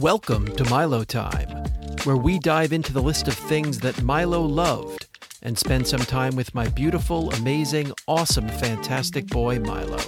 Welcome to Milo Time, where we dive into the list of things that Milo loved and spend some time with my beautiful, amazing, awesome, fantastic boy, Milo.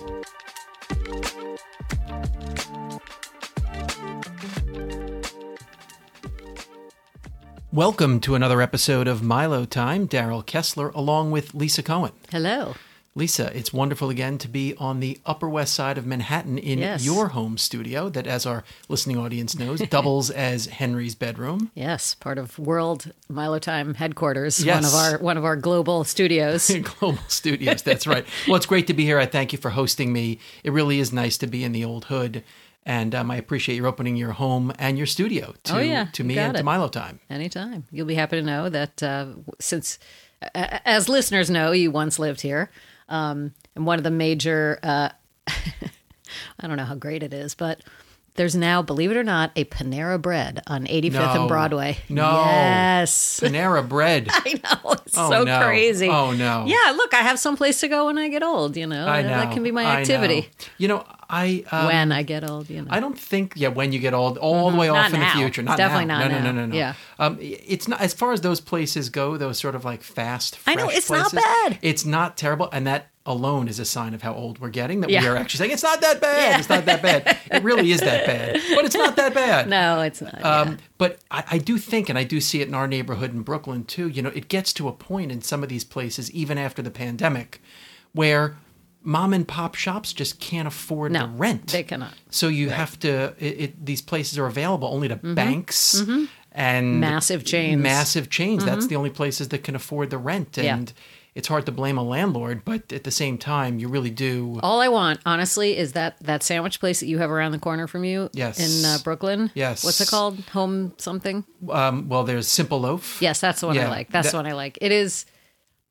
Welcome to another episode of Milo Time. Daryl Kessler, along with Lisa Cohen. Hello. Lisa, it's wonderful again to be on the Upper West Side of Manhattan in Yes. your home studio, that, as our listening audience knows, doubles as Henry's bedroom. Yes, part of World Milo Time headquarters. Yes. One of our one of our global studios. Global Studios, that's right. Well, it's great to be here. I thank you for hosting me. It really is nice to be in the old hood. And um, I appreciate your opening your home and your studio to, Oh, yeah, to me and to. Milo Time. Anytime. You'll be happy to know that uh, since, as listeners know, you once lived here. Um, and one of the major, uh, I don't know how great it is, but there's now, believe it or not, a Panera Bread on 85th No. and Broadway. No. Yes. Panera Bread. I know. It's Oh, so no. crazy. Oh, no. Yeah, look, I have some place to go when I get old, you know. I know. That can be my activity You know, I. Um, when I get old, you know. I don't think, yeah, when you get old, all the way off Mm-hmm. Not in now. the future. Not Definitely now. not no, no, now. no, no, no. Yeah. Um, it's not as far as those places go. Those sort of like fast. I know, it's not bad. It's not terrible, and that alone is a sign of how old we're getting. That we are actually saying it's not that bad. It's not that bad. It really is that bad, but it's not that bad. No, it's not. Um, yeah. But I, I do think, and I do see it in our neighborhood in Brooklyn too, you know, it gets to a point in some of these places, even after the pandemic, where mom and pop shops just can't afford No, the rent. they cannot. So you have to, it, it, these places are available only to banks and Mm-hmm. Massive chains. Mm-hmm. Massive chains. That's the only places that can afford the rent. Yeah. It's hard to blame a landlord, but at the same time, you really do. All I want, honestly, is that that sandwich place that you have around the corner from you Yes. in uh, Brooklyn. Yes. What's it called? Home something? Um, well, there's Simple Loaf. Yes, that's the one Yeah, I like. That's that- the one I like. It is.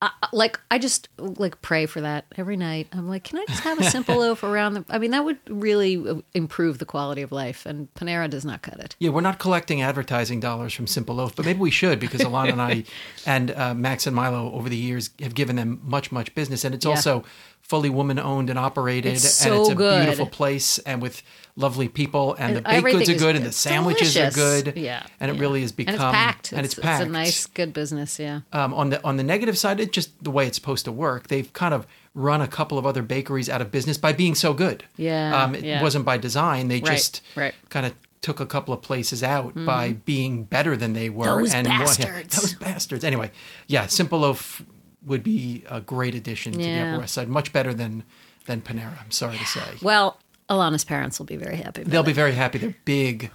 I like I just like pray for that every night. I'm like, can I just have a simple loaf around the? I mean, that would really uh, improve the quality of life, and Panera does not cut it. Yeah, we're not collecting advertising dollars from Simple Loaf, but maybe we should because Alana and I and uh, Max and Milo over the years have given them much, much business, and it's Yeah. also fully woman owned and operated, It's and it's a good. beautiful place and with lovely people, and the baked goods are good, and the sandwiches are good, Yeah, and it yeah. really has become and it's packed. and it's, it's, packed. It's a nice, good business. Yeah. Um, on the on the negative side, it's just the way it's supposed to work. They've kind of run a couple of other bakeries out of business by being so good. Yeah, um, it yeah. wasn't by design. They Right, just right. Kind of took a couple of places out by being better than they were. Those and one- bastards. those bastards. Anyway, yeah, Simple Loaf would be a great addition to the Upper West Side. Much better than than Panera. I'm sorry to say. Well, Alana's parents will be very happy. They'll it. be very happy. They're big,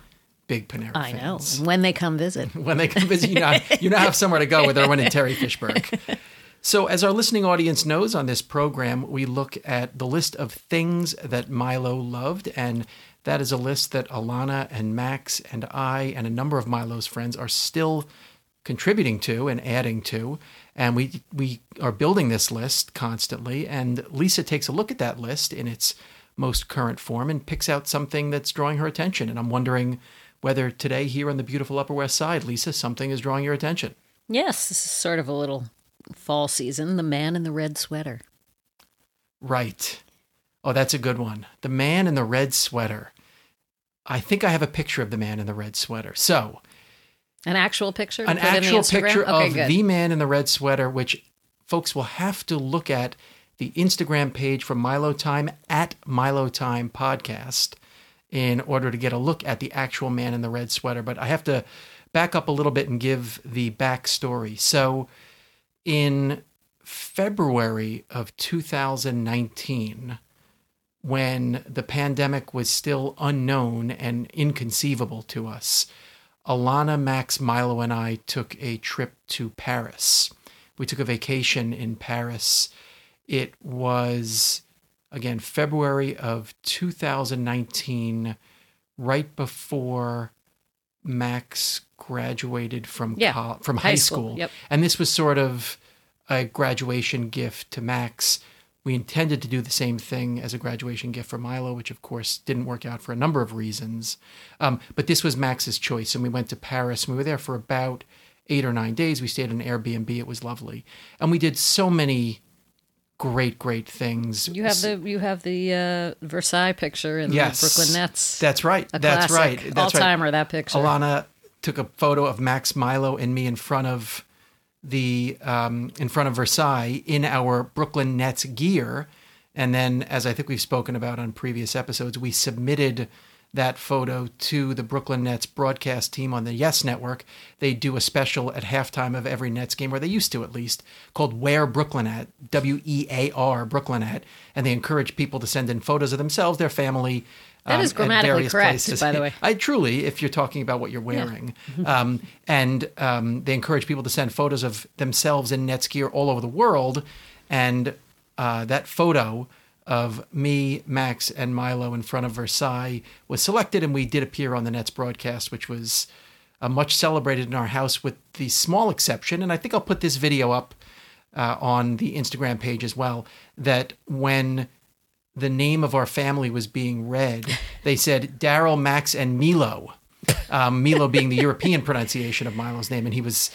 big Panera I know. fans. When they come visit. when they come visit, you now, you now have somewhere to go with Irwin and Terry Fishberg. So, as our listening audience knows on this program, we look at the list of things that Milo loved, and that is a list that Alana and Max and I and a number of Milo's friends are still contributing to and adding to. And we we are building this list constantly. And Lisa takes a look at that list in its most current form and picks out something that's drawing her attention. And I'm wondering whether today here on the beautiful Upper West Side, Lisa, something is drawing your attention. Yes, this is sort of a little fall season. The man in the red sweater. Right. Oh, that's a good one. The man in the red sweater. I think I have a picture of the man in the red sweater. So, An actual picture? an put in the actual picture okay, of good. the man in the red sweater, which folks will have to look at the Instagram page from Milo Time at Milo Time Podcast in order to get a look at the actual man in the red sweater. But I have to back up a little bit and give the backstory. So, in February of 2019, when the pandemic was still unknown and inconceivable to us, Alana, Max, Milo, and I took a trip to Paris. We took a vacation in Paris. It was, again, February of 2019, right before Max graduated from Yeah, col- from high high, school, school. yep. And this was sort of a graduation gift to Max. We intended to do the same thing as a graduation gift for Milo, which of course didn't work out for a number of reasons. Um, but this was Max's choice, and we went to Paris, and we were there for about eight or nine days. We stayed in an Airbnb. It was lovely, and we did so many great, great things. You have the you have the uh, Versailles picture in Yes. the Brooklyn Nets. That's right. That's right. That's All right. timer that picture. Alana took a photo of Max Milo and me in front of the um, in front of Versailles in our Brooklyn Nets gear, and then, as I think we've spoken about on previous episodes, we submitted that photo to the Brooklyn Nets broadcast team on the Yes Network. They do a special at halftime of every Nets game, or they used to at least, called Wear Brooklyn At, W E A R Brooklyn At, and they encourage people to send in photos of themselves, their family. That is at grammatically correct, places. by the way. I truly, if you're talking about what you're wearing, um, and um, they encourage people to send photos of themselves in Nets gear all over the world, and uh, that photo of me, Max, and Milo in front of Versailles was selected, and we did appear on the Nets broadcast, which was uh, much celebrated in our house, with the small exception, and I think I'll put this video up uh, on the Instagram page as well. That when the name of our family was being read, they said Daryl, Max, and Milo. Um, Milo being the European pronunciation of Milo's name, and he was.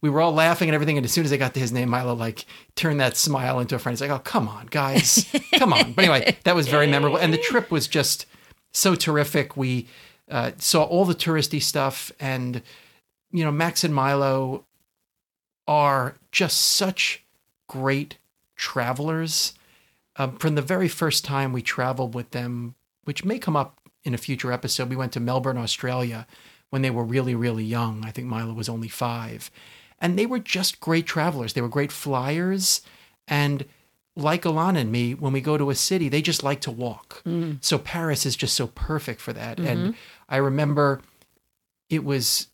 We were all laughing and everything, and as soon as they got to his name, Milo like turned that smile into a friend. He's like, "Oh, come on, guys, come on!" But anyway, that was very memorable, and the trip was just so terrific. We uh, saw all the touristy stuff, and you know, Max and Milo are just such great travelers. Um, from the very first time we traveled with them, which may come up in a future episode, we went to Melbourne, Australia when they were really, really young. I think Milo was only five. And they were just great travelers. They were great flyers. And like Alana and me, when we go to a city, they just like to walk. So Paris is just so perfect for that. And I remember it was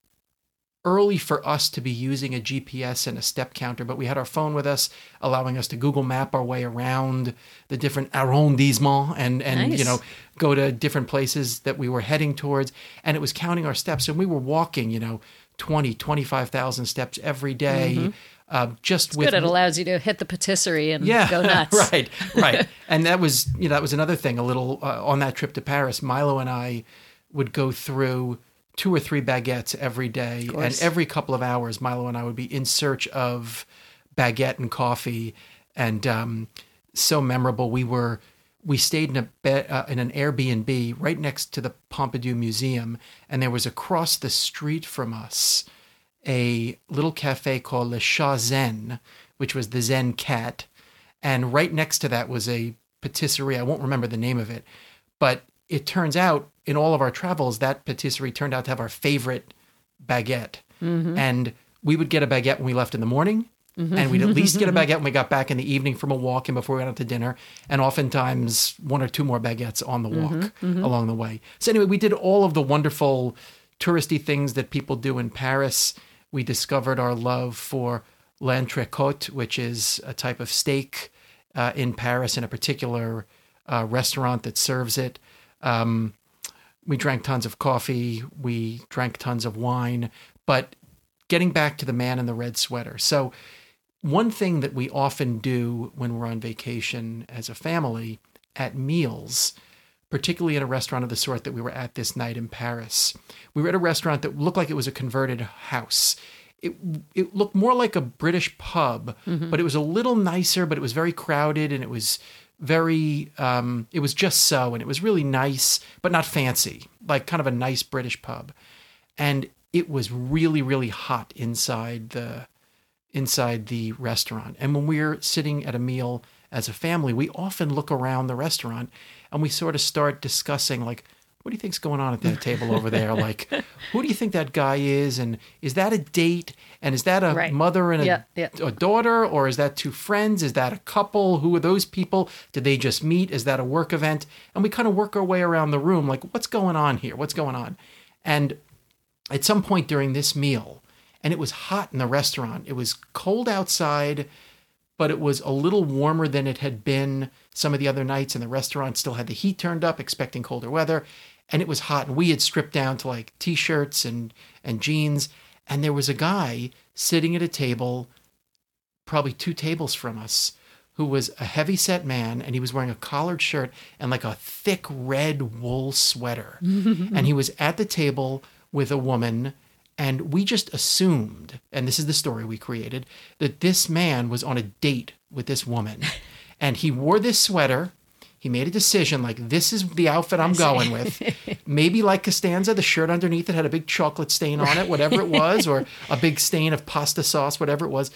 early for us to be using a GPS and a step counter, but we had our phone with us, allowing us to Google Map our way around the different arrondissements and and Nice. you know go to different places that we were heading towards, and it was counting our steps, and we were walking, you know, 20, 25,000 steps every day, uh, just with Good. It allows you to hit the patisserie and yeah, go nuts. right, right. and that was you know that was another thing. A little uh, on that trip to Paris, Milo and I would go through two or three baguettes every day, and every couple of hours, Milo and I would be in search of baguette and coffee, and um, so memorable. We were we stayed in a bed, uh, in an Airbnb right next to the Pompidou Museum, and there was across the street from us a little cafe called Le Chat Zen, which was the Zen cat. And right next to that was a patisserie. I won't remember the name of it, but it turns out in all of our travels, that patisserie turned out to have our favorite baguette. And we would get a baguette when we left in the morning. And we'd at least get a baguette when we got back in the evening from a walk and before we went out to dinner. And oftentimes one or two more baguettes on the walk along the way. So, anyway, we did all of the wonderful touristy things that people do in Paris. We discovered our love for l'entrecôte, which is a type of steak uh, in Paris in a particular uh, restaurant that serves it. Um, we drank tons of coffee. We drank tons of wine. But getting back to the man in the red sweater. So, one thing that we often do when we're on vacation as a family at meals, particularly at a restaurant of the sort that we were at this night in Paris, we were at a restaurant that looked like it was a converted house. It, it looked more like a British pub, but it was a little nicer, but it was very crowded and it was very, um, it was just so, and it was really nice, but not fancy, like kind of a nice British pub. And it was really, really hot inside the inside the restaurant. And when we're sitting at a meal as a family, we often look around the restaurant and we sort of start discussing like what do you think's going on at that table over there? Like, who do you think that guy is? And is that a date? And is that a Right. mother and a, Yeah, yeah. a daughter? Or is that two friends? Is that a couple? Who are those people? Did they just meet? Is that a work event? And we kind of work our way around the room like, what's going on here? What's going on? And at some point during this meal, and it was hot in the restaurant. It was cold outside, but it was a little warmer than it had been some of the other nights, and the restaurant still had the heat turned up, expecting colder weather. And it was hot, and we had stripped down to like t-shirts and and jeans, and there was a guy sitting at a table, probably two tables from us, who was a heavy set man, and he was wearing a collared shirt and like a thick red wool sweater, and he was at the table with a woman and we just assumed, and this is the story we created, that this man was on a date with this woman. And he wore this sweater. He made a decision like, this is the outfit I'm going with. Maybe like Costanza, the shirt underneath it had a big chocolate stain on it, whatever it was, or a big stain of pasta sauce, whatever it was.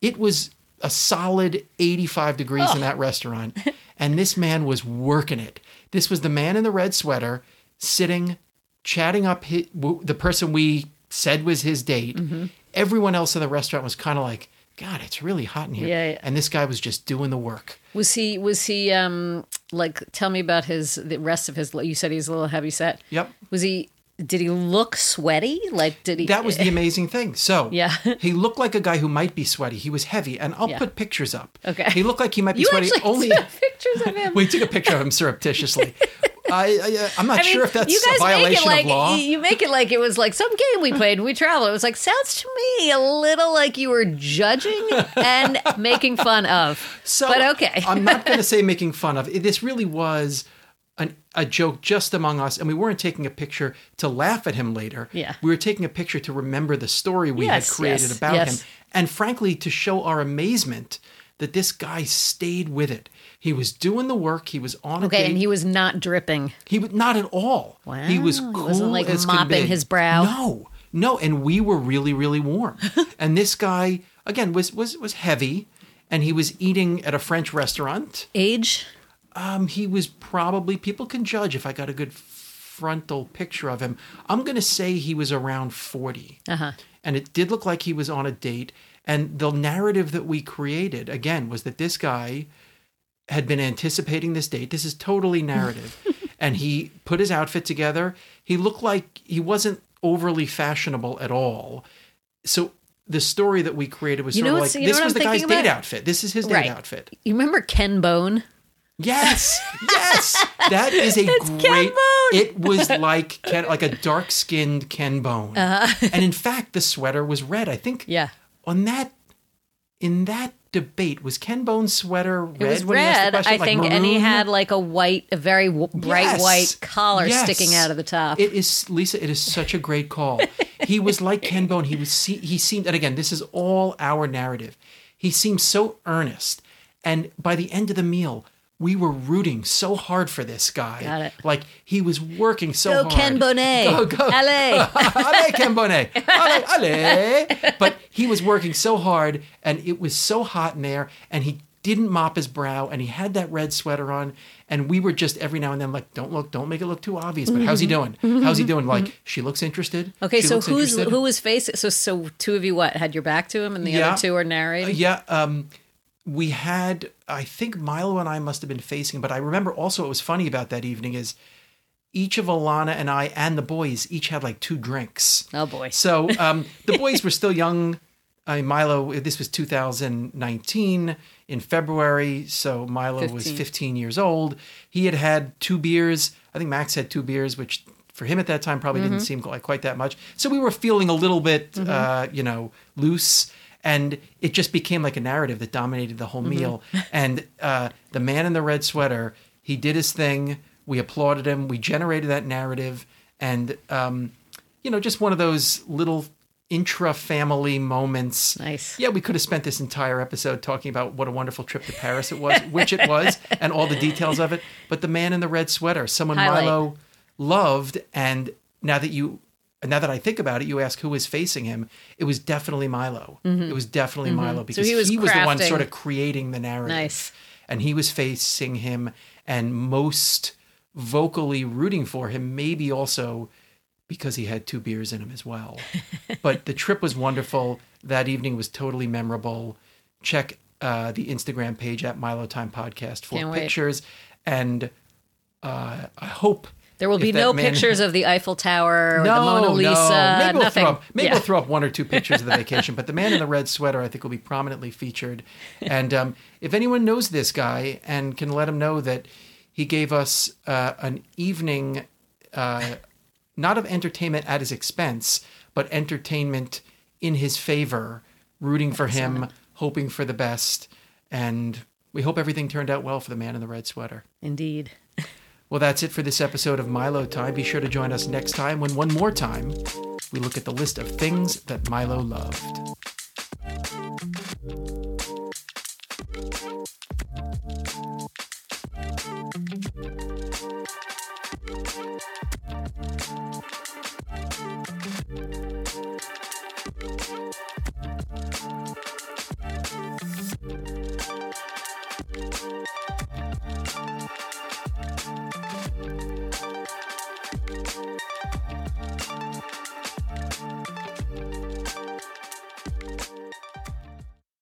It was a solid 85 degrees in that restaurant. And this man was working it. This was the man in the red sweater sitting, chatting up hi w the person we said was his date. Mm-hmm. Everyone else in the restaurant was kind of like, God, it's really hot in here. Yeah, yeah. And this guy was just doing the work. Was he? Was he? Um, like, tell me about his the rest of his. You said he's a little heavy set. Yep. Was he? Did he look sweaty? Like, did he? That was the amazing thing. So Yeah. he looked like a guy who might be sweaty. He was heavy, and I'll Yeah. put pictures up. Okay. He looked like he might be You sweaty. Only took pictures of him. we took a picture of him surreptitiously. I, I uh, I'm not I mean, sure if that's you guys a violation make it like of law. you make it like it was like some game we played we traveled. It was like sounds to me a little like you were judging and making fun of. So but okay, I'm not going to say making fun of. This really was an, a joke just among us, and we weren't taking a picture to laugh at him later. Yeah. we were taking a picture to remember the story we Yes, had created yes, about yes. him, and frankly, to show our amazement that this guy stayed with it. He was doing the work. He was on a okay, and he was not dripping. He was not at all. He was Wow, he cool wasn't, like, as mopping his brow. No, no, and we were really, really warm. and this guy again was was was heavy, and he was eating at a French restaurant. Age? Um, he was probably people can judge if I got a good frontal picture of him. I'm gonna say he was around forty, Uh-huh. and it did look like he was on a date. And the narrative that we created again was that this guy had been anticipating this date. This is totally narrative. and he put his outfit together. He looked like he wasn't overly fashionable at all. So the story that we created was You sort of like this was I'm the guy's thinking date outfit. This is his date Right. outfit. You remember Ken Bone? Yes, yes, that is a great. Bone. It was like Ken, like a dark skinned Ken Bone, and in fact, the sweater was red. I think. Uh-huh. Yeah. On that, in that debate, was Ken Bone's sweater red? It was when he asked the red, question? I Like think, and he had like a white, a very w- bright Yes. white collar Yes. sticking out of the top. It is Lisa. It is such a great call. he was like Ken Bone. He was. He seemed. And again, this is all our narrative. He seemed so earnest, and by the end of the meal, we were rooting so hard for this guy. Got it. Like he was working so Go hard. Ken Bonet. Go go. Allez. allez, Ken Bonet. But he was working so hard, and it was so hot in there, and he didn't mop his brow, and he had that red sweater on, and we were just every now and then like, "Don't look, don't make it look too obvious." But how's he doing? How's he doing? Like, she looks interested. Mm-hmm. Okay, She so who's interested. who was facing? So so two of you what had your back to him, and the Yeah. other two are narrating. Yeah, um, we had. I think Milo and I must have been facing, but I remember also what was funny about that evening is each of Alana and I and the boys each had like two drinks. Oh boy. So um, the boys were still young. I mean, Milo, this was 2019 in February. So Milo was 15. 15 years old. He had had two beers. I think Max had two beers, which for him at that time probably didn't seem like quite that much. So we were feeling a little bit, uh, you know, loose. And it just became like a narrative that dominated the whole meal. And uh, the man in the red sweater, he did his thing. We applauded him. We generated that narrative. And, um, you know, just one of those little intra family moments. Nice. Yeah, we could have spent this entire episode talking about what a wonderful trip to Paris it was, which it was, and all the details of it. But the man in the red sweater, someone Highlight. Milo loved, and now that you, now that I think about it, you ask who was facing him. It was definitely Milo. It was definitely Milo because Mm-hmm. he was the one sort of creating the narrative. Nice. And he was facing him, and most vocally rooting for him. Maybe also because he had two beers in him as well. but the trip was wonderful. That evening was totally memorable. Check uh, the Instagram page at Milo Time Podcast for Can't wait. pictures. And uh, I hope There will be no man- pictures of the Eiffel Tower or no, the Mona Lisa. No. Maybe we'll nothing. throw up, maybe Yeah. we'll throw up one or two pictures of the vacation. But the man in the red sweater, I think, will be prominently featured. And um, if anyone knows this guy and can let him know that he gave us uh, an evening, uh, not of entertainment at his expense, but entertainment in his favor, rooting for him, hoping for the best, and we hope everything turned out well for the man in the red sweater. Indeed. Well, that's it for this episode of Milo Time. Be sure to join us next time when, one more time, we look at the list of things that Milo loved.